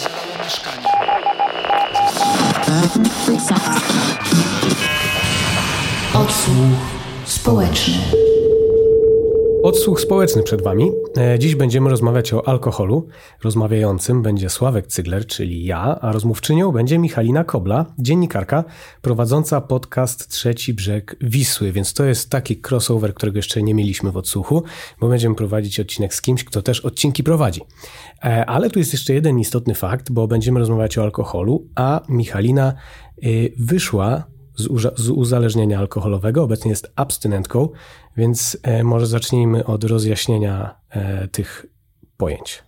Zero mieszkania. Odsłuch społeczny. Odsłuch społeczny przed Wami. E, Dziś będziemy rozmawiać o alkoholu. Rozmawiającym będzie Sławek Cygler, czyli ja, a rozmówczynią będzie Michalina Kobla, dziennikarka prowadząca podcast Trzeci Brzeg Wisły, więc to jest taki crossover, którego jeszcze nie mieliśmy w odsłuchu, bo będziemy prowadzić odcinek z kimś, kto też odcinki prowadzi. E, Ale tu jest jeszcze jeden istotny fakt, bo będziemy rozmawiać o alkoholu, a Michalina y, wyszła z, uzależnienia alkoholowego, obecnie jest abstynentką, więc e, może zacznijmy od rozjaśnienia e, tych pojęć.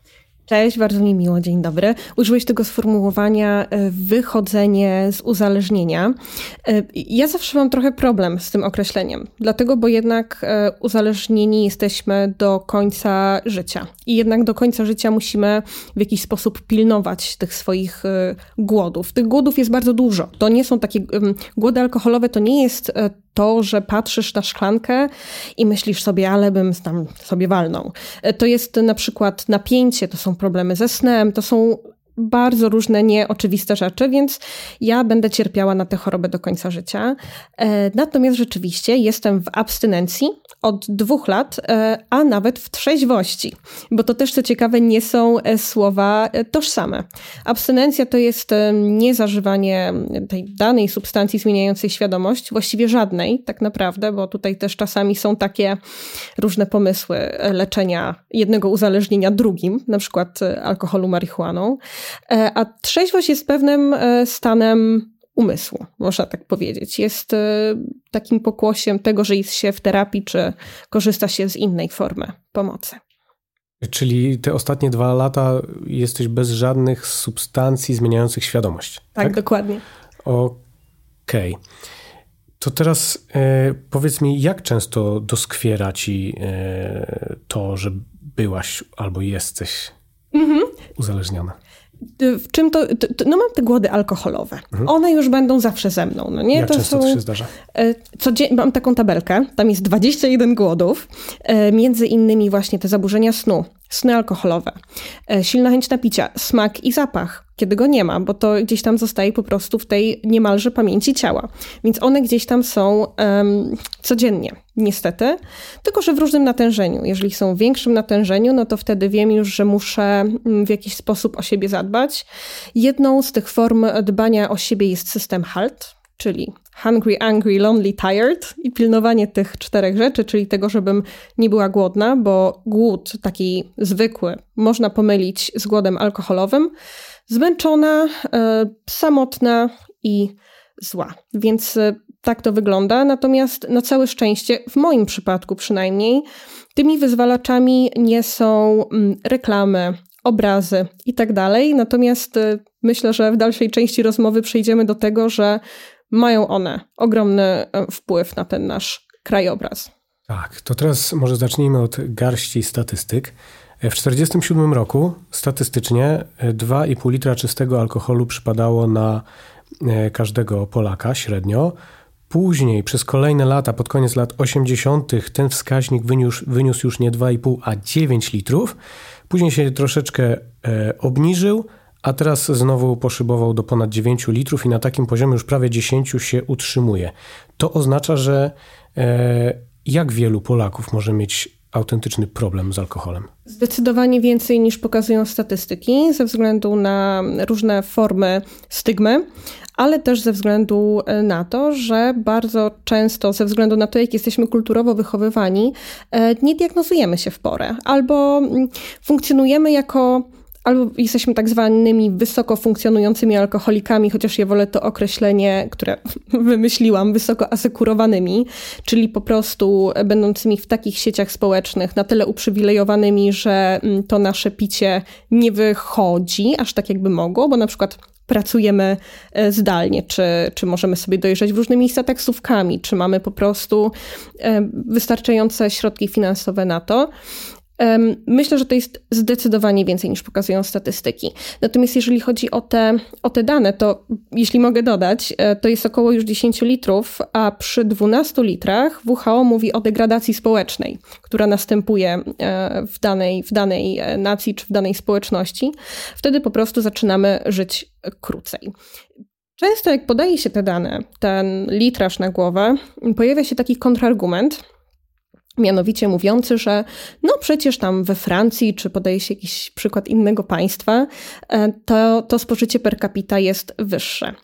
Cześć, bardzo mi miło, dzień dobry. Użyłeś tego sformułowania e, wychodzenie z uzależnienia. E, Ja zawsze mam trochę problem z tym określeniem, dlatego, bo jednak e, uzależnieni jesteśmy do końca życia. I jednak do końca życia musimy w jakiś sposób pilnować tych swoich głodów. Tych głodów jest bardzo dużo. To nie są takie głody alkoholowe, to nie jest to, że patrzysz na szklankę i myślisz sobie, ale bym tam sobie walnął. E, To jest na przykład napięcie, to są problemy ze snem, to są bardzo różne nieoczywiste rzeczy, więc ja będę cierpiała na tę chorobę do końca życia. E, Natomiast rzeczywiście jestem w abstynencji od dwóch lat, e, a nawet w trzeźwości, bo to też co ciekawe nie są e, słowa tożsame. Abstynencja to jest niezażywanie tej danej substancji zmieniającej świadomość, właściwie żadnej tak naprawdę, bo tutaj też czasami są takie różne pomysły leczenia jednego uzależnienia drugim, na przykład alkoholu, marihuaną. E, A trzeźwość jest pewnym e, stanem umysłu, można tak powiedzieć. Jest e, takim pokłosiem tego, że jest się w terapii, czy korzysta się z innej formy pomocy. Czyli te ostatnie dwa lata jesteś bez żadnych substancji zmieniających świadomość. Tak, dokładnie. Okej. To teraz e, powiedz mi, jak często doskwiera ci e, to, że byłaś albo jesteś uzależniona? Y, W czym to, to, to- no mam te głody alkoholowe. One już będą zawsze ze mną, no nie? Jak często to się zdarza? E, Codzien- mam taką tabelkę, tam jest 21 głodów, e, między innymi właśnie te zaburzenia snu, sny alkoholowe, silna chęć napicia, smak i zapach, kiedy go nie ma, bo to gdzieś tam zostaje po prostu w tej niemalże pamięci ciała. Więc one gdzieś tam są em, codziennie, niestety, tylko że w różnym natężeniu. Jeżeli są w większym natężeniu, no to wtedy wiem już, że muszę mm, w jakiś sposób o siebie zadbać. Jedną z tych form dbania o siebie jest system HALT, czyli hungry, angry, lonely, tired i pilnowanie tych czterech rzeczy, czyli tego, żebym nie była głodna, bo głód taki zwykły można pomylić z głodem alkoholowym, zmęczona, e, samotna i zła. Więc e, tak to wygląda. Natomiast na całe szczęście, w moim przypadku przynajmniej, tymi wyzwalaczami nie są mm, reklamy, obrazy i tak dalej. Natomiast e, myślę, że w dalszej części rozmowy przejdziemy do tego, że mają one ogromny wpływ na ten nasz krajobraz. Tak, to teraz może zacznijmy od garści statystyk. W 1947 roku statystycznie e, 2,5 litra czystego alkoholu przypadało na e, każdego Polaka średnio. Później, przez kolejne lata, pod koniec lat 80., ten wskaźnik wyniósł, wyniósł już nie 2,5, a 9 litrów. Później się troszeczkę e, obniżył, a teraz znowu poszybował do ponad 9 litrów i na takim poziomie już prawie 10 się utrzymuje. To oznacza, że e, jak wielu Polaków może mieć autentyczny problem z alkoholem? Zdecydowanie więcej niż pokazują statystyki, ze względu na różne formy stygmy, ale też ze względu e, na to, że bardzo często, ze względu na to, jak jesteśmy kulturowo wychowywani, e, nie diagnozujemy się w porę, albo mm, funkcjonujemy jako albo jesteśmy tak zwanymi wysoko funkcjonującymi alkoholikami, chociaż ja wolę to określenie, które wymyśliłam, wysoko asekurowanymi, czyli po prostu będącymi w takich sieciach społecznych, na tyle uprzywilejowanymi, że mm, to nasze picie nie wychodzi aż tak, jakby mogło, bo na przykład pracujemy e, zdalnie, czy, czy możemy sobie dojeżdżać w różne miejsca taksówkami, czy mamy po prostu e, wystarczające środki finansowe na to. Myślę, że to jest zdecydowanie więcej niż pokazują statystyki. Natomiast jeżeli chodzi o te, o te dane, to jeśli mogę dodać, e, to jest około już 10 litrów, a przy 12 litrach WHO mówi o degradacji społecznej, która następuje e, w danej, w danej e, nacji czy w danej społeczności. Wtedy po prostu zaczynamy żyć krócej. Często jak podaje się te dane, ten litraż na głowę, pojawia się taki kontrargument, mianowicie mówiący, że no przecież tam we Francji, czy podaje się jakiś przykład innego państwa, e, to, to spożycie per capita jest wyższe.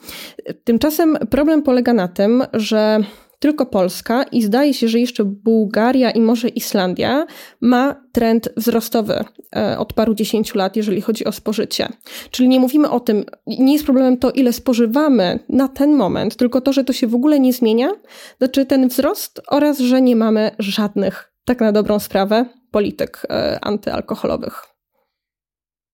Tymczasem problem polega na tym, że tylko Polska i zdaje się, że jeszcze Bułgaria i może Islandia ma trend wzrostowy e, od paru dziesięciu lat, jeżeli chodzi o spożycie. Czyli nie mówimy o tym, nie jest problemem to, ile spożywamy na ten moment, tylko to, że to się w ogóle nie zmienia, znaczy ten wzrost oraz, że nie mamy żadnych, tak na dobrą sprawę, polityk e, antyalkoholowych.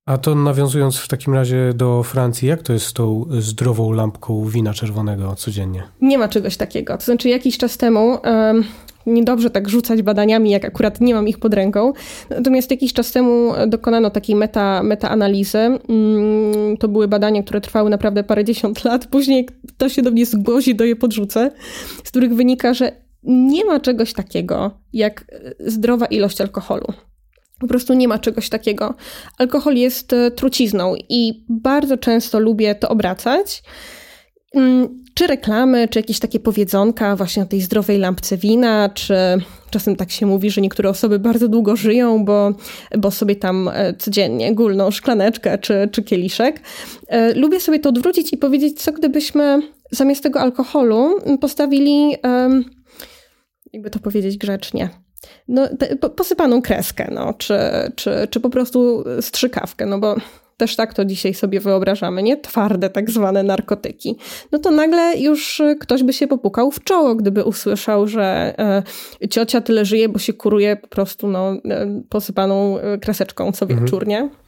A to nawiązując w takim razie do Francji, jak to jest z tą zdrową lampką wina czerwonego codziennie? Nie ma czegoś takiego. To znaczy jakiś czas temu... Um, niedobrze tak rzucać badaniami, jak akurat nie mam ich pod ręką. Natomiast jakiś czas temu dokonano takiej meta, metaanalizy. Mm, to były badania, które trwały naprawdę parędziesiąt lat. Później ktoś się do mnie zgłosi, do je podrzucę, z których wynika, że nie ma czegoś takiego jak zdrowa ilość alkoholu. Po prostu nie ma czegoś takiego. Alkohol jest e, trucizną i bardzo często lubię to obracać. Mm, czy reklamy, czy jakieś takie powiedzonka właśnie o tej zdrowej lampce wina, czy czasem tak się mówi, że niektóre osoby bardzo długo żyją, bo, bo sobie tam e, codziennie gulną szklaneczkę czy, czy kieliszek. E, lubię sobie to odwrócić i powiedzieć, co gdybyśmy zamiast tego alkoholu postawili, jakby to powiedzieć grzecznie, no, te, posypaną kreskę, no, czy, czy, czy po prostu strzykawkę, no bo też tak to dzisiaj sobie wyobrażamy, nie? Twarde tak zwane narkotyki. No to nagle już ktoś by się popukał w czoło, gdyby usłyszał, że e, ciocia tyle żyje, bo się kuruje po prostu no, e, posypaną kreseczką co wieczór, mhm. nie?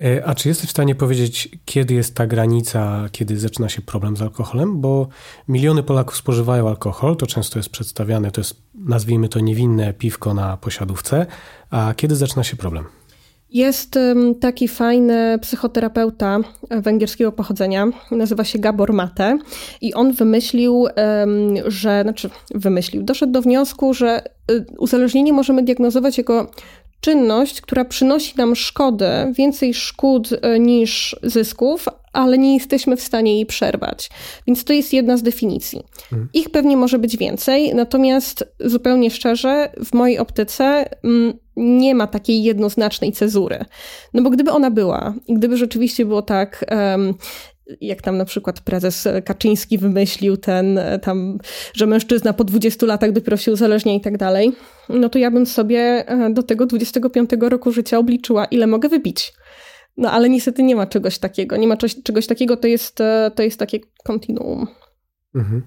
E, a czy jesteś w stanie powiedzieć, kiedy jest ta granica, kiedy zaczyna się problem z alkoholem? Bo miliony Polaków spożywają alkohol, to często jest przedstawiane, to jest, nazwijmy to, niewinne piwko na posiadówce. A kiedy zaczyna się problem? Jest taki fajny psychoterapeuta węgierskiego pochodzenia, nazywa się Gabor Mate i on wymyślił, że, znaczy wymyślił, doszedł do wniosku, że y, uzależnienie możemy diagnozować jako czynność, która przynosi nam szkodę, więcej szkód e, niż zysków, ale nie jesteśmy w stanie jej przerwać. Więc to jest jedna z definicji. Mhm. Ich pewnie może być więcej, natomiast zupełnie szczerze, w mojej optyce mm, nie ma takiej jednoznacznej cezury. No bo gdyby ona była i gdyby rzeczywiście było tak, jak tam na przykład prezes Kaczyński wymyślił ten tam, że mężczyzna po 20 latach dopiero się uzależnia i tak dalej, no to ja bym sobie e, do tego 25 roku życia obliczyła, ile mogę wypić. No ale niestety nie ma czegoś takiego. Nie ma czegoś, czegoś takiego, to jest, e, to jest takie kontinuum. Mhm.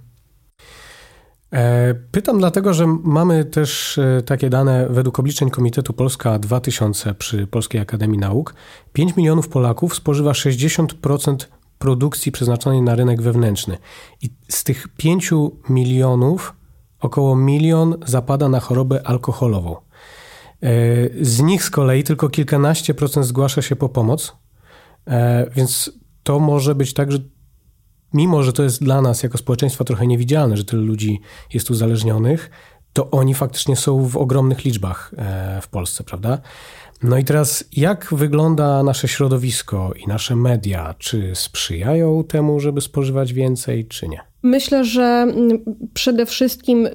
E, pytam dlatego, że mamy też takie dane według obliczeń Komitetu Polska 2000 przy Polskiej Akademii Nauk. 5 milionów Polaków spożywa 60% produkcji przeznaczonej na rynek wewnętrzny. I z tych 5 milionów około milion zapada na chorobę alkoholową. E, z nich z kolei tylko kilkanaście procent zgłasza się po pomoc, e, więc to może być tak, że mimo, że to jest dla nas jako społeczeństwa trochę niewidzialne, że tyle ludzi jest uzależnionych, to oni faktycznie są w ogromnych liczbach e, w Polsce, prawda? No i teraz, jak wygląda nasze środowisko i nasze media? Czy sprzyjają temu, żeby spożywać więcej, czy nie? Myślę, że mm, przede wszystkim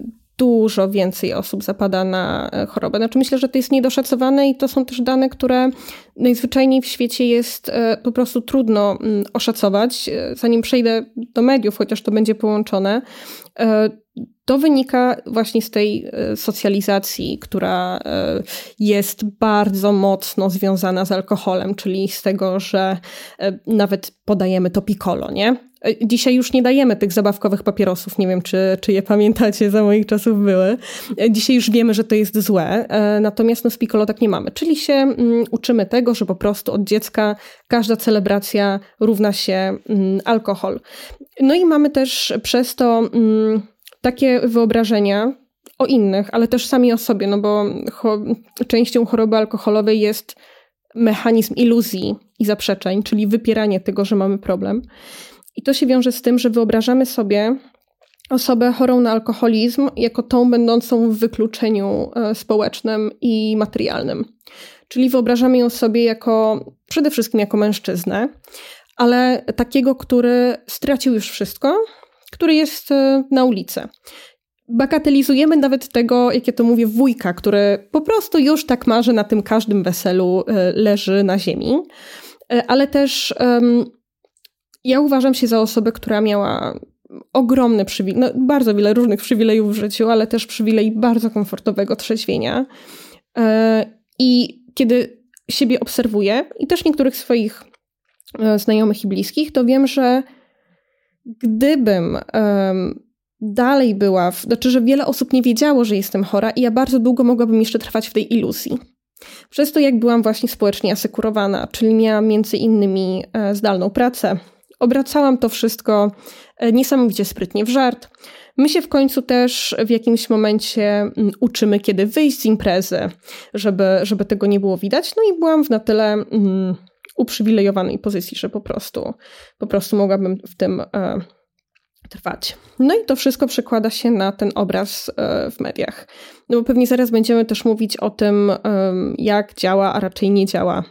dużo więcej osób zapada na e, chorobę. Znaczy myślę, że to jest niedoszacowane i to są też dane, które najzwyczajniej w świecie jest e, po prostu trudno mm, oszacować. E, zanim przejdę do mediów, chociaż to będzie połączone, to wynika właśnie z tej socjalizacji, która jest bardzo mocno związana z alkoholem, czyli z tego, że nawet podajemy to piccolo, nie? Dzisiaj już nie dajemy tych zabawkowych papierosów. Nie wiem, czy, czy je pamiętacie, za moich czasów były. Dzisiaj już wiemy, że to jest złe, e, natomiast no z Piccolo tak nie mamy. Czyli się mm, uczymy tego, że po prostu od dziecka każda celebracja równa się mm, alkohol. No i mamy też przez to mm, takie wyobrażenia, o innych, ale też sami o sobie, no bo cho częścią choroby alkoholowej jest mechanizm iluzji i zaprzeczeń, czyli wypieranie tego, że mamy problem. I to się wiąże z tym, że wyobrażamy sobie osobę chorą na alkoholizm jako tą będącą w wykluczeniu e, społecznym i materialnym. Czyli wyobrażamy ją sobie jako przede wszystkim jako mężczyznę, ale takiego, który stracił już wszystko, który jest e, na ulicy. Bagatelizujemy nawet tego, jak ja to mówię, wujka, który po prostu już tak marzy na tym każdym weselu e, leży na ziemi. Ale też ja uważam się za osobę, która miała ogromny przywilej, no bardzo wiele różnych przywilejów w życiu, ale też przywilej bardzo komfortowego trzeźwienia. E, I kiedy siebie obserwuję i też niektórych swoich e, znajomych i bliskich, to wiem, że gdybym dalej w, znaczy, że wiele osób nie wiedziało, że jestem chora i ja bardzo długo mogłabym jeszcze trwać w tej iluzji. Przez to, jak byłam właśnie społecznie asekurowana, czyli miałam między innymi e, zdalną pracę, Obracałam to wszystko e, niesamowicie sprytnie w żart. My się w końcu też w jakimś momencie mm, uczymy, kiedy wyjść z imprezy, żeby, żeby tego nie było widać. No i byłam w na tyle mm, uprzywilejowanej pozycji, że po prostu, po prostu mogłabym w tym e, trwać. No i to wszystko przekłada się na ten obraz e, w mediach. No bo pewnie zaraz będziemy też mówić o tym, e, jak działa, a raczej nie działa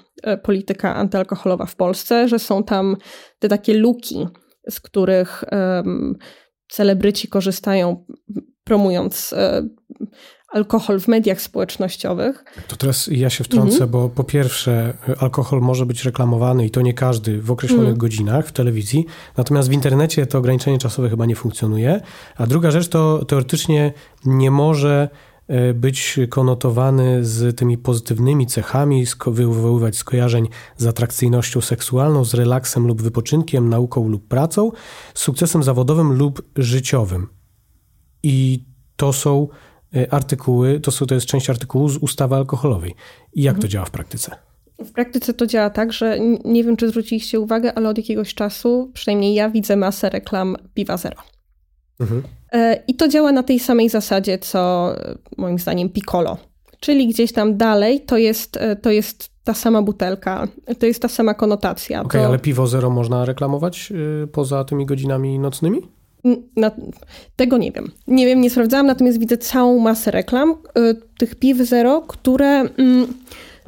polityka antyalkoholowa w Polsce, że są tam te takie luki, z których celebryci korzystają, promując alkohol w mediach społecznościowych. To teraz ja się wtrącę, mhm. bo po pierwsze, alkohol może być reklamowany i to nie każdy w określonych mhm. godzinach w telewizji, natomiast w internecie to ograniczenie czasowe chyba nie funkcjonuje. A druga rzecz to teoretycznie nie może e, być konotowany z tymi pozytywnymi cechami, wywoływać skojarzeń z atrakcyjnością seksualną, z relaksem lub wypoczynkiem, nauką lub pracą, z sukcesem zawodowym lub życiowym. I to są E, artykuły, to, są, to jest część artykułu z ustawy alkoholowej. I jak mhm. to działa w praktyce? W praktyce to działa tak, że nie wiem, czy zwróciliście uwagę, ale od jakiegoś czasu, przynajmniej ja widzę masę reklam piwa zero. Mhm. E, I to działa na tej samej zasadzie, co moim zdaniem Piccolo. Czyli gdzieś tam dalej to jest, e, to jest ta sama butelka, to jest ta sama konotacja. Okej, okay, to... ale piwo zero można reklamować poza tymi godzinami nocnymi? Na, tego nie wiem. Nie wiem, nie sprawdzałam, natomiast widzę całą masę reklam y, tych piw zero, które y,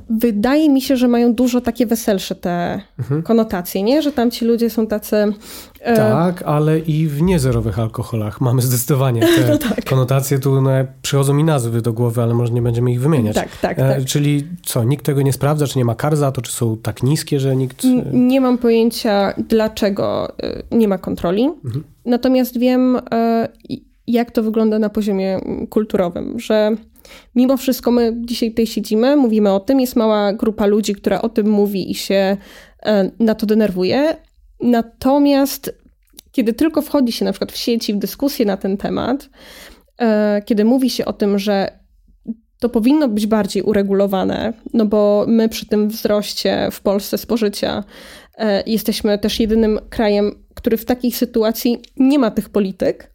wydaje mi się, że mają dużo takie weselsze te mhm. konotacje, nie? Że tam ci ludzie są tacy... E... Tak, ale i w niezerowych alkoholach mamy zdecydowanie te no tak. konotacje. Tu no, przychodzą mi nazwy do głowy, ale może nie będziemy ich wymieniać. Tak, tak, e, tak. Czyli co, nikt tego nie sprawdza, czy nie ma kar za to, czy są tak niskie, że nikt... Nie mam pojęcia, dlaczego y, nie ma kontroli. Mhm. Natomiast wiem, e, jak to wygląda na poziomie kulturowym, że mimo wszystko my dzisiaj tutaj siedzimy, mówimy o tym, jest mała grupa ludzi, która o tym mówi i się e, na to denerwuje. Natomiast kiedy tylko wchodzi się na przykład w sieci, w dyskusję na ten temat, e, kiedy mówi się o tym, że to powinno być bardziej uregulowane, no bo my przy tym wzroście w Polsce spożycia jesteśmy też jedynym krajem który w takiej sytuacji nie ma tych polityk,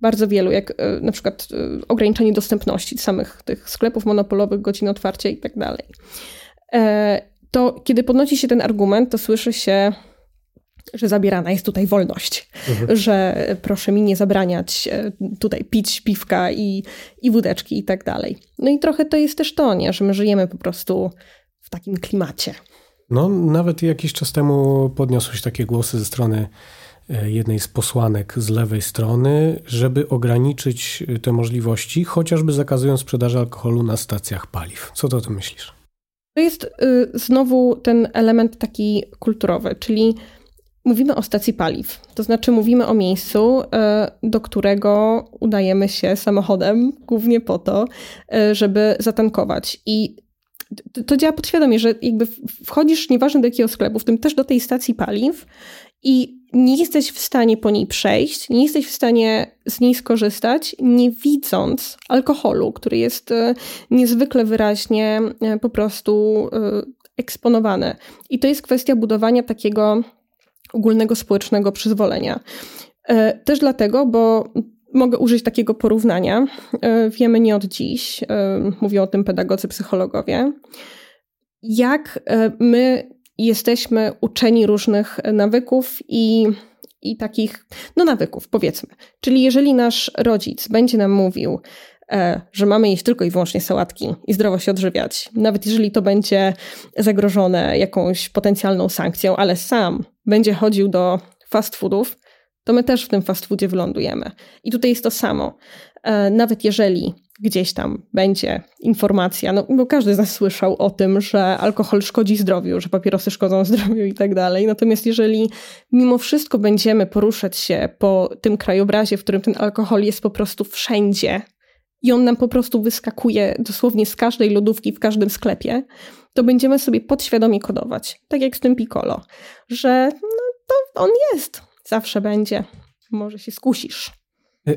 bardzo wielu, jak e, na przykład e, ograniczenie dostępności samych tych sklepów monopolowych, godzin otwarcia i tak dalej. E, to kiedy podnosi się ten argument, to słyszy się, że zabierana jest tutaj wolność, mhm. że proszę mi nie zabraniać tutaj pić piwka i, i wódeczki i tak dalej. No i trochę to jest też to, nie? że my żyjemy po prostu w takim klimacie. No, nawet jakiś czas temu podniosły się takie głosy ze strony jednej z posłanek z lewej strony, żeby ograniczyć e, te możliwości, chociażby zakazując sprzedaży alkoholu na stacjach paliw. Co to o tym myślisz? To jest y, znowu ten element taki kulturowy, czyli mówimy o stacji paliw. To znaczy mówimy o miejscu, y, do którego udajemy się samochodem, głównie po to, żeby zatankować. I to działa podświadomie, że jakby wchodzisz nieważne do jakiego sklepu, w tym też do tej stacji paliw i nie jesteś w stanie po niej przejść, nie jesteś w stanie z niej skorzystać, nie widząc alkoholu, który jest e, niezwykle wyraźnie e, po prostu e, eksponowany. I to jest kwestia budowania takiego ogólnego społecznego przyzwolenia. Też dlatego, bo mogę użyć takiego porównania. Wiemy nie od dziś, mówią o tym pedagodzy, psychologowie, jak my jesteśmy uczeni różnych nawyków i, i takich, no nawyków, powiedzmy. Czyli jeżeli nasz rodzic będzie nam mówił, E, że mamy jeść tylko i wyłącznie sałatki i zdrowo się odżywiać, nawet jeżeli to będzie zagrożone jakąś potencjalną sankcją, ale sam będzie chodził do fast foodów, to my też w tym fast foodzie wylądujemy. I tutaj jest to samo. E, nawet jeżeli gdzieś tam będzie informacja, no bo każdy z nas słyszał o tym, że alkohol szkodzi zdrowiu, że papierosy szkodzą zdrowiu i tak dalej. Natomiast jeżeli mimo wszystko będziemy poruszać się po tym krajobrazie, w którym ten alkohol jest po prostu wszędzie, i on nam po prostu wyskakuje dosłownie z każdej lodówki w każdym sklepie, to będziemy sobie podświadomie kodować, tak jak z tym Piccolo, że no, to on jest, zawsze będzie, może się skusisz.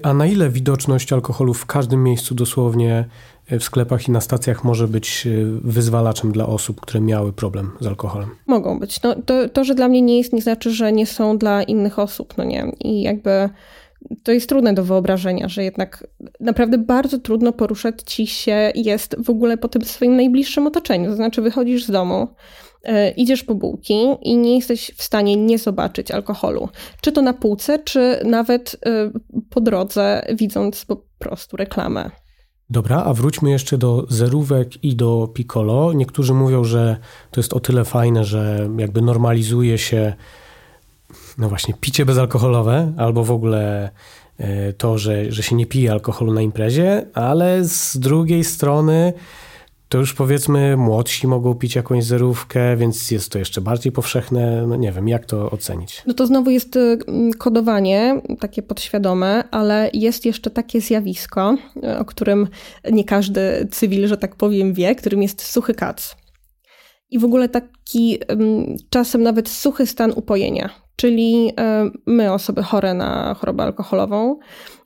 A na ile widoczność alkoholu w każdym miejscu dosłownie w sklepach i na stacjach może być e, wyzwalaczem dla osób, które miały problem z alkoholem? Mogą być. No, to, to, że dla mnie nie jest, nie znaczy, że nie są dla innych osób, no nie. I jakby to jest trudne do wyobrażenia, że jednak naprawdę bardzo trudno poruszać ci się jest w ogóle po tym swoim najbliższym otoczeniu. To znaczy, wychodzisz z domu, idziesz po bułki i nie jesteś w stanie nie zobaczyć alkoholu. Czy to na półce, czy nawet e, po drodze, widząc po prostu reklamę. Dobra, a wróćmy jeszcze do zerówek i do piccolo. Niektórzy mówią, że to jest o tyle fajne, że jakby normalizuje się no właśnie, picie bezalkoholowe albo w ogóle e, to, że, że się nie pije alkoholu na imprezie, ale z drugiej strony to już powiedzmy młodsi mogą pić jakąś zerówkę, więc jest to jeszcze bardziej powszechne. No nie wiem, jak to ocenić? No to znowu jest y, kodowanie, takie podświadome, ale jest jeszcze takie zjawisko, y, o którym nie każdy cywil, że tak powiem, wie, którym jest suchy kac. I w ogóle taki czasem nawet suchy stan upojenia czyli e, my, osoby chore na chorobę alkoholową,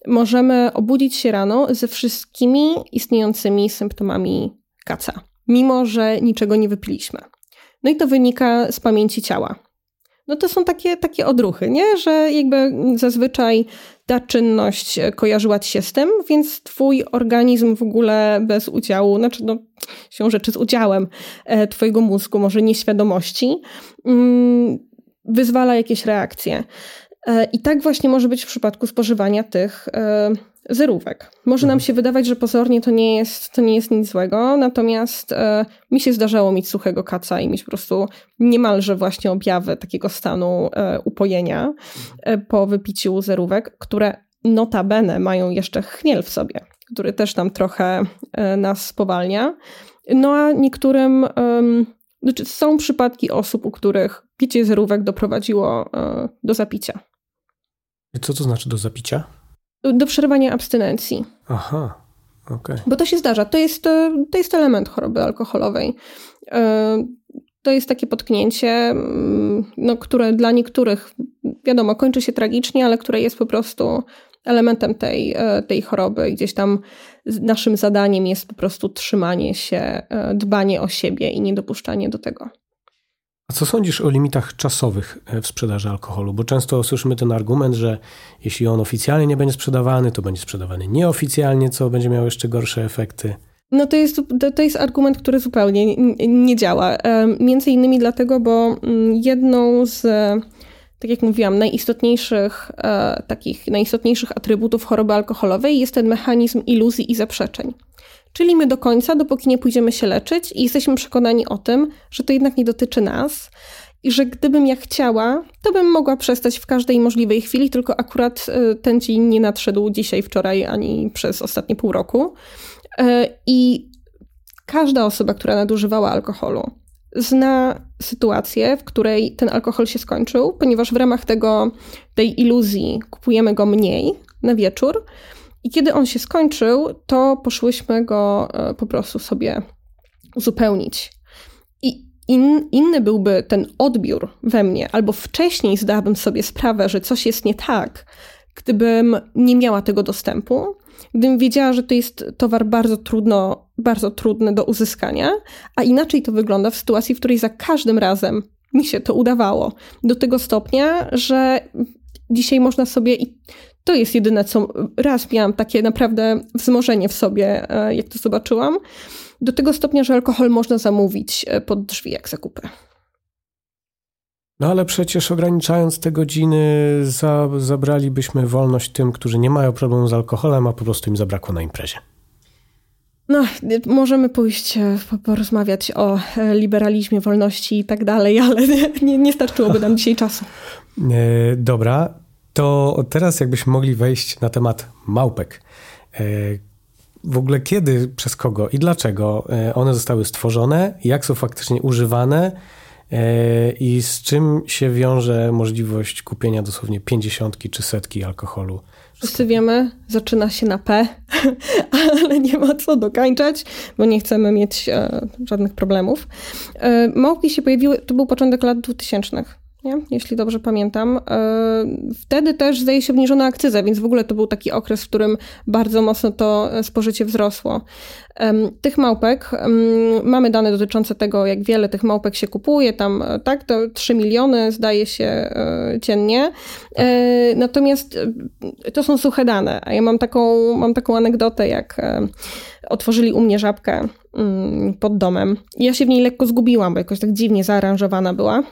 możemy obudzić się rano ze wszystkimi istniejącymi symptomami kaca, mimo że niczego nie wypiliśmy. No i to wynika z pamięci ciała. No to są takie, takie odruchy, nie? że jakby zazwyczaj ta czynność kojarzyła ci się z tym, więc twój organizm w ogóle bez udziału, znaczy no, się rzeczy z udziałem e, twojego mózgu, może nieświadomości, mm, wyzwala jakieś reakcje. E, I tak właśnie może być w przypadku spożywania tych e, zerówek. Może nam mhm. się wydawać, że pozornie to nie jest, to nie jest nic złego, natomiast e, mi się zdarzało mieć suchego kaca i mieć po prostu niemalże właśnie objawy takiego stanu upojenia po wypiciu zerówek, które notabene mają jeszcze chmiel w sobie, który też nam trochę nas spowalnia. No a niektórym znaczy, są przypadki osób, u których picie zerówek doprowadziło e, do zapicia. Co to znaczy do zapicia? Do przerwania abstynencji. Aha, okej. Okay. Bo to się zdarza. To jest, to jest element choroby alkoholowej. E, to jest takie potknięcie, mm, no, które dla niektórych, wiadomo, kończy się tragicznie, ale które jest po prostu elementem tej, e, tej choroby. Gdzieś tam naszym zadaniem jest po prostu trzymanie się, e, dbanie o siebie i niedopuszczanie do tego. A co sądzisz o limitach czasowych e, w sprzedaży alkoholu? Bo często słyszymy ten argument, że jeśli on oficjalnie nie będzie sprzedawany, to będzie sprzedawany nieoficjalnie, co będzie miało jeszcze gorsze efekty. No to jest, to jest argument, który zupełnie nie, działa. Między innymi dlatego, bo mm, jedną z tak jak mówiłam, najistotniejszych, e, takich najistotniejszych atrybutów choroby alkoholowej jest ten mechanizm iluzji i zaprzeczeń. Czyli my do końca, dopóki nie pójdziemy się leczyć i jesteśmy przekonani o tym, że to jednak nie dotyczy nas i że gdybym ja chciała, to bym mogła przestać w każdej możliwej chwili, tylko akurat e, ten dzień nie nadszedł dzisiaj, wczoraj ani przez ostatnie pół roku. E, I każda osoba, która nadużywała alkoholu, zna sytuację, w której ten alkohol się skończył, ponieważ w ramach tego, tej iluzji kupujemy go mniej na wieczór. I kiedy on się skończył, to poszłyśmy go e, po prostu sobie uzupełnić. I in, inny byłby ten odbiór we mnie, albo wcześniej zdałabym sobie sprawę, że coś jest nie tak, gdybym nie miała tego dostępu, gdybym wiedziała, że to jest towar bardzo trudno, bardzo trudny do uzyskania, a inaczej to wygląda w sytuacji, w której za każdym razem mi się to udawało. Do tego stopnia, że dzisiaj można sobie, To jest jedyne, co raz miałam takie naprawdę wzmożenie w sobie, e, jak to zobaczyłam. Do tego stopnia, że alkohol można zamówić e, pod drzwi jak zakupy. No ale przecież ograniczając te godziny, za, zabralibyśmy wolność tym, którzy nie mają problemu z alkoholem, a po prostu im zabrakło na imprezie. No, możemy pójść e, porozmawiać o liberalizmie, wolności i tak dalej, ale nie, nie starczyłoby nam dzisiaj czasu. Dobra, to teraz jakbyśmy mogli wejść na temat małpek. W ogóle kiedy, przez kogo i dlaczego one zostały stworzone, jak są faktycznie używane i z czym się wiąże możliwość kupienia dosłownie pięćdziesiątki czy setki alkoholu Wszyscy wiemy, zaczyna się na P, ale nie ma co dokańczać, bo nie chcemy mieć e, żadnych problemów. E, małpki się pojawiły, to był początek lat 2000 nie? jeśli dobrze pamiętam. E, wtedy też zdaje się obniżono akcyzę, więc w ogóle to był taki okres, w którym bardzo mocno to spożycie wzrosło. Tych małpek, mamy dane dotyczące tego, jak wiele tych małpek się kupuje, tam e, tak, to 3 miliony zdaje się e, dziennie. Natomiast to są suche dane, a ja mam taką, mam taką anegdotę, jak otworzyli u mnie żabkę mm, pod domem. Ja się w niej lekko zgubiłam, bo jakoś tak dziwnie zaaranżowana była.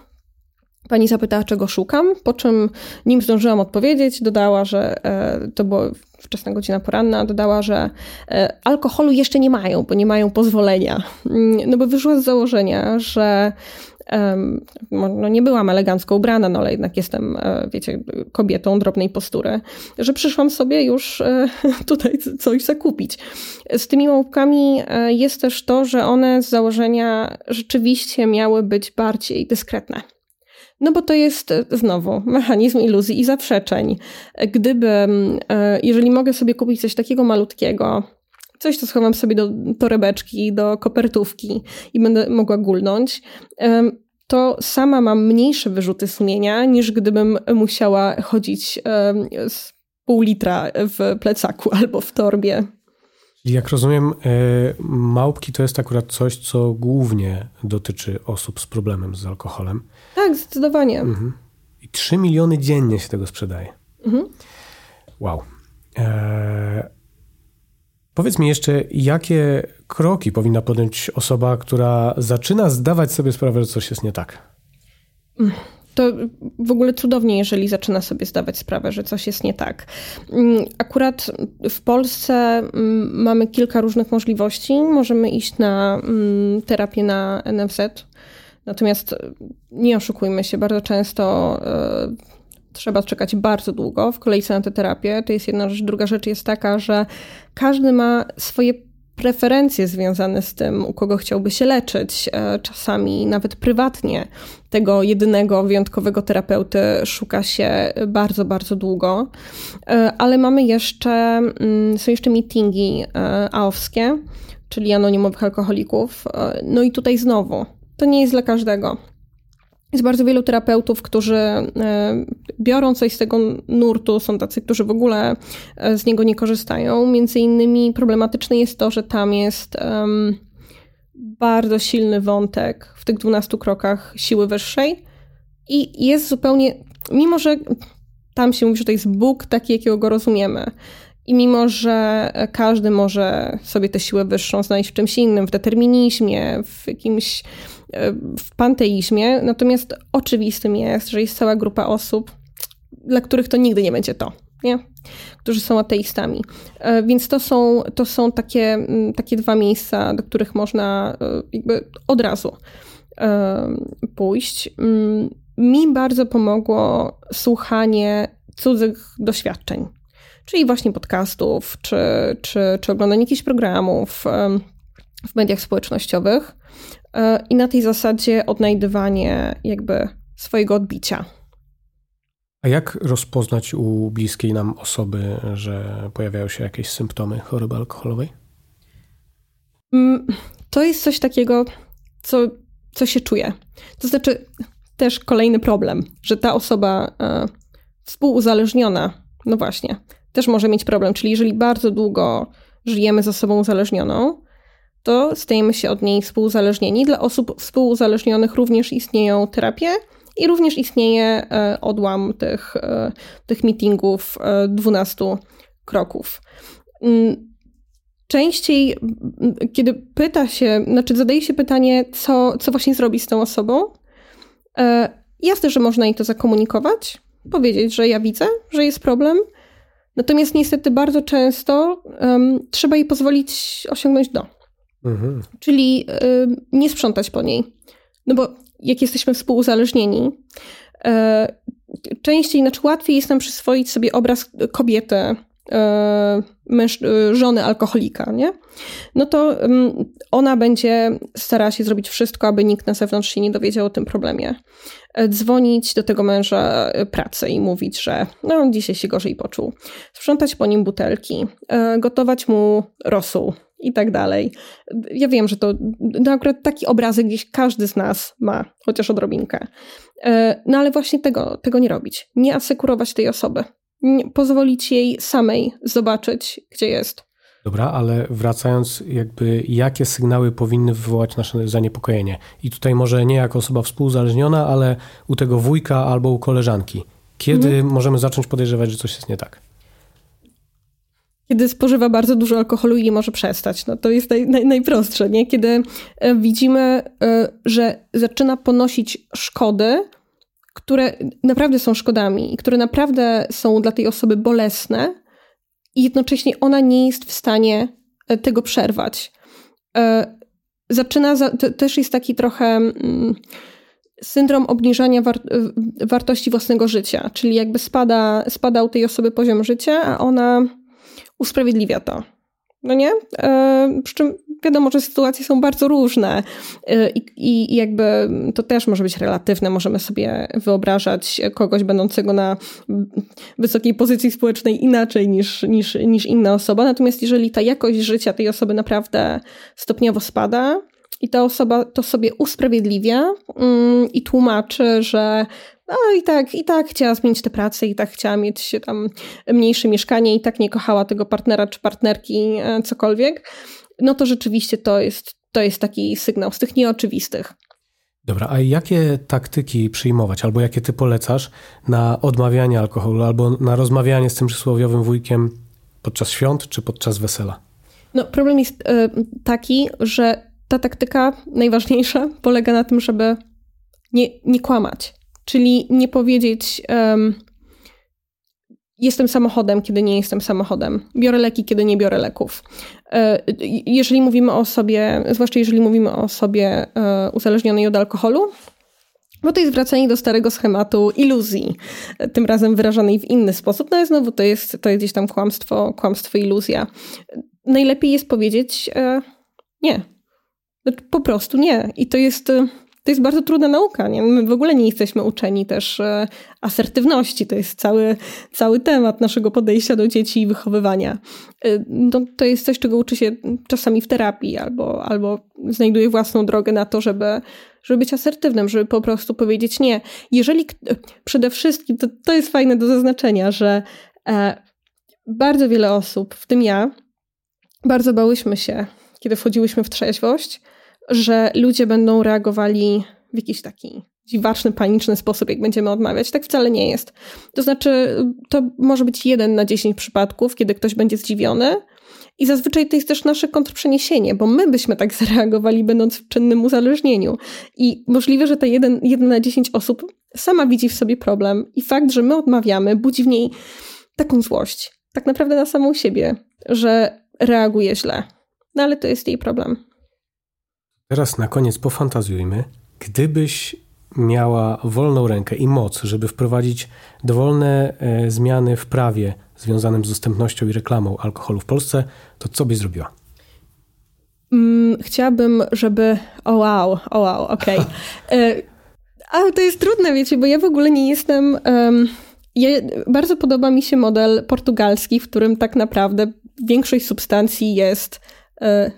Pani zapytała, czego szukam, po czym nim zdążyłam odpowiedzieć, dodała, że e, to była wczesna godzina poranna, dodała, że e, alkoholu jeszcze nie mają, bo nie mają pozwolenia. Mm, no bo wyszła z założenia, że no nie byłam elegancko ubrana, no ale jednak jestem, e, wiecie, kobietą drobnej postury, że przyszłam sobie już tutaj coś zakupić. Z tymi małpkami jest też to, że one z założenia rzeczywiście miały być bardziej dyskretne. No bo to jest e, znowu mechanizm iluzji i zaprzeczeń. Gdyby, e, jeżeli mogę sobie kupić coś takiego malutkiego, coś, co schowam sobie do torebeczki, do kopertówki i będę mogła gulnąć, to sama mam mniejsze wyrzuty sumienia, niż gdybym musiała chodzić z pół litra w plecaku albo w torbie. Jak rozumiem, e, małpki to jest akurat coś, co głównie dotyczy osób z problemem z alkoholem. Tak, zdecydowanie. Mhm. I 3 miliony dziennie się tego sprzedaje. Mhm. Wow. E, powiedz mi jeszcze, jakie kroki powinna podjąć osoba, która zaczyna zdawać sobie sprawę, że coś jest nie tak? Mm to w ogóle cudownie, jeżeli zaczyna sobie zdawać sprawę, że coś jest nie tak. Mm, akurat w Polsce mm, mamy kilka różnych możliwości. Możemy iść na mm, terapię na NFZ, natomiast nie oszukujmy się, bardzo często e, trzeba czekać bardzo długo w kolejce na tę terapię. To jest jedna rzecz. Druga rzecz jest taka, że każdy ma swoje preferencje związane z tym, u kogo chciałby się leczyć. E, czasami nawet prywatnie tego jedynego wyjątkowego terapeuty szuka się bardzo, bardzo długo. E, ale mamy jeszcze, mm, są jeszcze meetingi e, AOWskie, czyli anonimowych alkoholików. No i tutaj znowu, to nie jest dla każdego. Jest bardzo wielu terapeutów, którzy e, biorą coś z tego nurtu, są tacy, którzy w ogóle e, z niego nie korzystają. Między innymi problematyczne jest to, że tam jest um, bardzo silny wątek w tych 12 krokach siły wyższej i jest zupełnie, mimo że tam się mówi, że to jest Bóg taki, jakiego go rozumiemy, i mimo, że każdy może sobie tę siłę wyższą znaleźć w czymś innym, w determinizmie, w jakimś w panteizmie, natomiast oczywistym jest, że jest cała grupa osób, dla których to nigdy nie będzie to, nie? którzy są ateistami. E, więc to są, to są takie, mm, takie dwa miejsca, do których można e, jakby od razu e, pójść. Mm, mi bardzo pomogło słuchanie cudzych doświadczeń, czyli właśnie podcastów, czy, czy, czy oglądanie jakichś programów w mediach społecznościowych. E, i na tej zasadzie odnajdywanie jakby swojego odbicia. A jak rozpoznać u bliskiej nam osoby, że pojawiają się jakieś symptomy choroby alkoholowej? Mm, to jest coś takiego, co, co się czuje. To znaczy, też kolejny problem, że ta osoba e, współuzależniona, no właśnie, też może mieć problem. Czyli jeżeli bardzo długo żyjemy ze sobą uzależnioną, to stajemy się od niej współuzależnieni. Dla osób współuzależnionych również istnieją terapie I również istnieje odłam tych, tych meetingów 12 kroków. Mm, częściej, kiedy pyta się, znaczy zadaje się pytanie, co, co właśnie zrobić z tą osobą, jasne, że można jej to zakomunikować, powiedzieć, że ja widzę, że jest problem, natomiast niestety bardzo często um, trzeba jej pozwolić osiągnąć do. Mhm. Czyli um, nie sprzątać po niej. No bo jak jesteśmy współuzależnieni, e, częściej, znaczy łatwiej jest nam przyswoić sobie obraz kobiety, e, męż, e, żony alkoholika, nie? No to ona będzie starała się zrobić wszystko, aby nikt na zewnątrz się nie dowiedział o tym problemie. Dzwonić do tego męża pracy i mówić, że no, dzisiaj się gorzej poczuł. Sprzątać po nim butelki, gotować mu rosół i tak dalej. Ja wiem, że to no akurat taki obrazek gdzieś każdy z nas ma, chociaż odrobinkę. No ale właśnie tego, tego nie robić. Nie asekurować tej osoby pozwolić jej samej zobaczyć, gdzie jest. Dobra, ale wracając, jakby jakie sygnały powinny wywołać nasze zaniepokojenie? I tutaj może nie jako osoba współzależniona, ale u tego wujka albo u koleżanki. Kiedy mhm. możemy zacząć podejrzewać, że coś jest nie tak? Kiedy spożywa bardzo dużo alkoholu i nie może przestać. No to jest naj, naj, najprostsze, nie? Kiedy e, widzimy, e, że zaczyna ponosić szkody, które naprawdę są szkodami i które naprawdę są dla tej osoby bolesne, i jednocześnie ona nie jest w stanie e, tego przerwać. Zaczyna, to też jest taki trochę mm, syndrom obniżania war, wartości własnego życia, czyli jakby spada, spada u tej osoby poziom życia, a ona usprawiedliwia to. No nie? Przy czym wiadomo, że sytuacje są bardzo różne y, i, i jakby to też może być relatywne. Możemy sobie wyobrażać kogoś będącego na wysokiej pozycji społecznej inaczej niż, niż, niż inna osoba. Natomiast jeżeli ta jakość życia tej osoby naprawdę stopniowo spada, i ta osoba to sobie usprawiedliwia mm, i tłumaczy, że no i tak, i tak chciała zmienić tę pracę, i tak chciała mieć tam mniejsze mieszkanie, i tak nie kochała tego partnera czy partnerki, e, cokolwiek no to rzeczywiście to jest, to jest taki sygnał z tych nieoczywistych. Dobra, a jakie taktyki przyjmować, albo jakie ty polecasz na odmawianie alkoholu, albo na rozmawianie z tym przysłowiowym wujkiem podczas świąt czy podczas wesela? No, problem jest y, taki, że ta taktyka najważniejsza polega na tym, żeby nie, nie kłamać. Czyli nie powiedzieć, jestem samochodem, kiedy nie jestem samochodem. Biorę leki, kiedy nie biorę leków. E, jeżeli mówimy o osobie, zwłaszcza jeżeli mówimy o osobie e, uzależnionej od alkoholu, bo to jest wracanie do starego schematu iluzji, tym razem wyrażanej w inny sposób. No i znowu to jest, to jest gdzieś tam kłamstwo, kłamstwo, iluzja. Najlepiej jest powiedzieć e, nie. Po prostu nie. I to jest to jest bardzo trudna nauka. Nie? My w ogóle nie jesteśmy uczeni też e, asertywności. To jest cały, cały temat naszego podejścia do dzieci i wychowywania. E, no, to jest coś, czego uczy się czasami w terapii albo, albo znajduje własną drogę na to, żeby, żeby być asertywnym, żeby po prostu powiedzieć nie. Jeżeli przede wszystkim, to, to jest fajne do zaznaczenia, że e, bardzo wiele osób, w tym ja, bardzo bałyśmy się, kiedy wchodziłyśmy w trzeźwość, że ludzie będą reagowali w jakiś taki dziwaczny, paniczny sposób, jak będziemy odmawiać. Tak wcale nie jest. To znaczy, to może być jeden na dziesięć przypadków, kiedy ktoś będzie zdziwiony. I zazwyczaj to jest też nasze kontrprzeniesienie, bo my byśmy tak zareagowali, będąc w czynnym uzależnieniu. I możliwe, że te jeden, jeden na dziesięć osób sama widzi w sobie problem i fakt, że my odmawiamy, budzi w niej taką złość. Tak naprawdę na samą siebie, że reaguje źle. No ale to jest jej problem. Teraz na koniec pofantazjujmy. Gdybyś miała wolną rękę i moc, żeby wprowadzić dowolne e, zmiany w prawie związanym z dostępnością i reklamą alkoholu w Polsce, to co byś zrobiła? Mm, chciałabym, żeby. O oh wow, o oh wow, okej. Okay. E, ale to jest trudne, wiecie, bo ja w ogóle nie jestem. Um, ja, bardzo podoba mi się model portugalski, w którym tak naprawdę większość substancji jest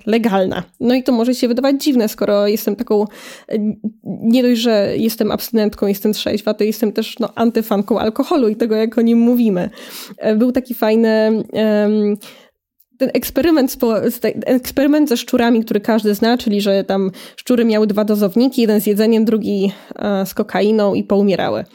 legalna. No i to może się wydawać dziwne, skoro jestem taką, e, nie dość, że jestem abstynentką, jestem trzeźwa, to jestem też no, antyfanką alkoholu i tego, jak o nim mówimy. E, był taki fajny ten eksperyment, eksperyment ze szczurami, który każdy zna, czyli że tam szczury miały dwa dozowniki, jeden z jedzeniem, drugi e, z kokainą i poumierały.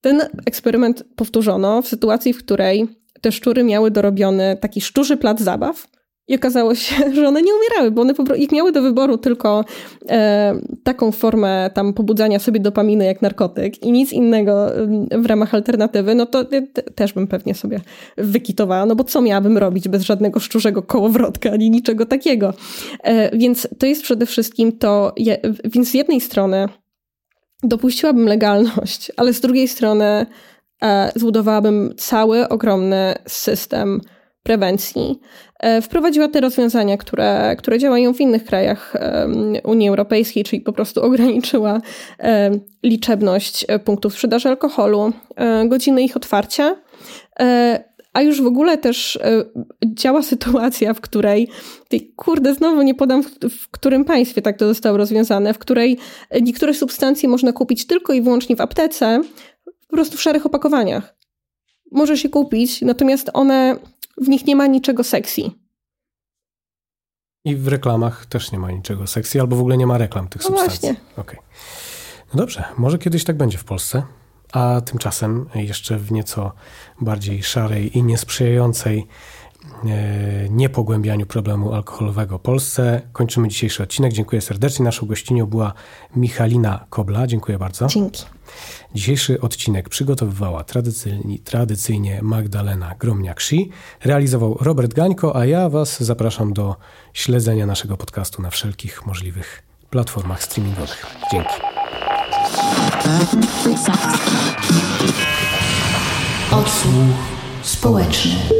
Ten eksperyment powtórzono w sytuacji, w której te szczury miały dorobiony taki szczurzy plac zabaw, i okazało się, że one nie umierały, bo one po prostu, ich miały do wyboru tylko e, taką formę tam pobudzania sobie dopaminy jak narkotyk i nic innego w ramach alternatywy, no to te, też bym pewnie sobie wykitowała, no bo co miałabym robić bez żadnego szczurzego kołowrotka ani niczego takiego. E, więc to jest przede wszystkim to, je, więc z jednej strony dopuściłabym legalność, ale z drugiej strony e, zbudowałabym cały ogromny system prewencji. E, wprowadziła te rozwiązania, które, które działają w innych krajach Unii Europejskiej, czyli po prostu ograniczyła liczebność e, punktów sprzedaży alkoholu, e, godziny ich otwarcia. A już w ogóle też działa sytuacja, w której, kurde, znowu nie podam, w którym państwie tak to zostało rozwiązane, w której niektóre substancje można kupić tylko i wyłącznie w aptece, po prostu w szarych opakowaniach. Może się kupić, natomiast one w nich nie ma niczego sexy. I w reklamach też nie ma niczego sexy, albo w ogóle nie ma reklam tych no substancji. Właśnie. Okay. No dobrze, może kiedyś tak będzie w Polsce, a tymczasem jeszcze w nieco bardziej szarej i niesprzyjającej niepogłębianiu problemu alkoholowego w Polsce. Kończymy dzisiejszy odcinek. Dziękuję serdecznie. Naszą gościnią była Michalina Kobla. Dziękuję bardzo. Dzięki. Dzisiejszy odcinek przygotowywała tradycyjnie, tradycyjnie Magdalena Gromniak-Shi, realizował Robert Gańko, a ja Was zapraszam do śledzenia naszego podcastu na wszelkich możliwych platformach streamingowych. Dzięki. Odsłuch społeczny.